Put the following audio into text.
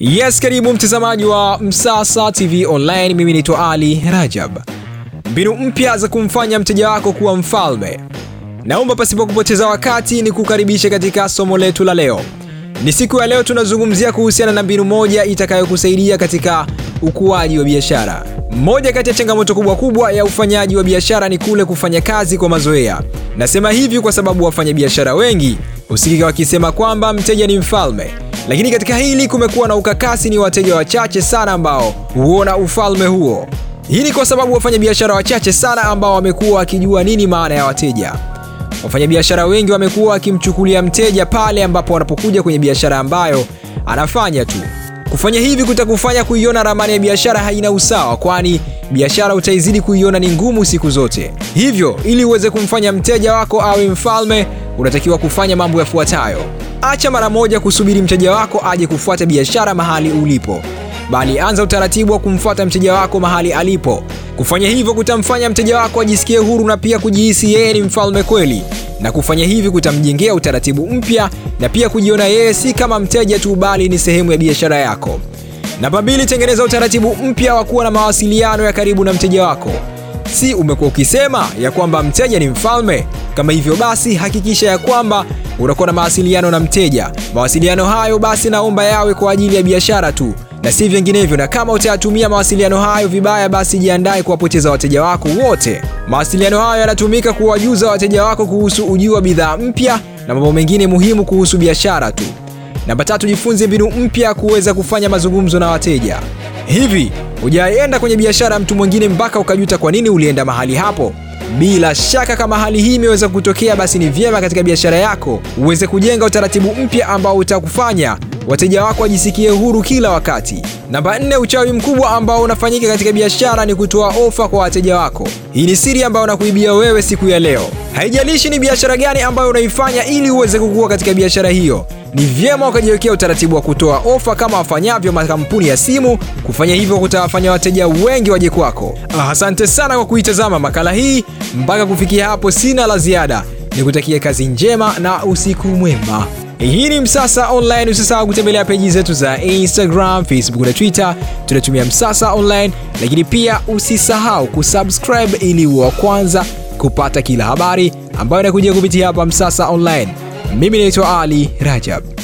Yes, karibu mtazamaji wa Msasa TV Online. Mimi naitwa Ali Rajab. Mbinu mpya za kumfanya mteja wako kuwa mfalme. Naomba pasipo kupoteza wakati ni kukaribisha katika somo letu la leo. Ni siku ya leo tunazungumzia kuhusiana na mbinu moja itakayokusaidia katika ukuaji wa biashara. Moja kati ya changamoto kubwa kubwa ya ufanyaji wa biashara ni kule kufanya kazi kwa mazoea. Nasema hivi kwa sababu wafanyabiashara wengi husikika wakisema kwamba mteja ni mfalme, lakini katika hili kumekuwa na ukakasi. Ni wateja wachache sana ambao huona ufalme huo. Hii ni kwa sababu wafanyabiashara wachache sana ambao wamekuwa wakijua nini maana ya wateja. Wafanyabiashara wengi wamekuwa wakimchukulia mteja pale ambapo wanapokuja kwenye biashara ambayo anafanya tu. Kufanya hivi kutakufanya kuiona ramani ya biashara haina usawa, kwani biashara utaizidi kuiona ni ngumu siku zote. Hivyo, ili uweze kumfanya mteja wako awe mfalme, unatakiwa kufanya mambo yafuatayo. Acha mara moja kusubiri mteja wako aje kufuata biashara mahali ulipo, bali anza utaratibu wa kumfuata mteja wako mahali alipo. Kufanya hivyo kutamfanya mteja wako ajisikie huru na pia kujihisi yeye ni mfalme kweli, na kufanya hivi kutamjengea utaratibu mpya na pia kujiona yeye si kama mteja tu, bali ni sehemu ya biashara yako. Namba mbili, tengeneza utaratibu mpya wa kuwa na mawasiliano ya karibu na mteja wako. Si umekuwa ukisema ya kwamba mteja ni mfalme? Kama hivyo basi, hakikisha ya kwamba unakuwa na mawasiliano na mteja. Mawasiliano hayo basi naomba yawe kwa ajili ya biashara tu na si vinginevyo, na kama utayatumia mawasiliano hayo vibaya, basi jiandae kuwapoteza wateja wako wote. Mawasiliano hayo yanatumika kuwajuza wateja wako kuhusu ujio wa bidhaa mpya na mambo mengine muhimu kuhusu biashara tu. Namba tatu, jifunze mbinu mpya kuweza kufanya mazungumzo na wateja. Hivi hujaenda kwenye biashara ya mtu mwingine mpaka ukajuta kwa nini ulienda mahali hapo? Bila shaka kama hali hii imeweza kutokea, basi ni vyema katika biashara yako uweze kujenga utaratibu mpya ambao utakufanya wateja wako wajisikie huru kila wakati. Namba nne, uchawi mkubwa ambao unafanyika katika biashara ni kutoa ofa kwa wateja wako. Hii ni siri ambayo nakuibia wewe siku ya leo. Haijalishi ni biashara gani ambayo unaifanya, ili uweze kukua katika biashara hiyo, ni vyema ukajiwekea utaratibu wa kutoa ofa kama wafanyavyo makampuni ya simu. Kufanya hivyo kutawafanya wateja wengi waje kwako. Asante sana kwa kuitazama makala hii mpaka kufikia hapo. Sina la ziada, nikutakia kazi njema na usiku mwema. Hii ni Msasa Online. Usisahau kutembelea peji zetu za Instagram, Facebook na Twitter, tunatumia Msasa Online, lakini pia usisahau kusubscribe ili uwe wa kwanza kupata kila habari ambayo inakuja kupitia hapa Msasa Online. Mimi naitwa Ali Rajab.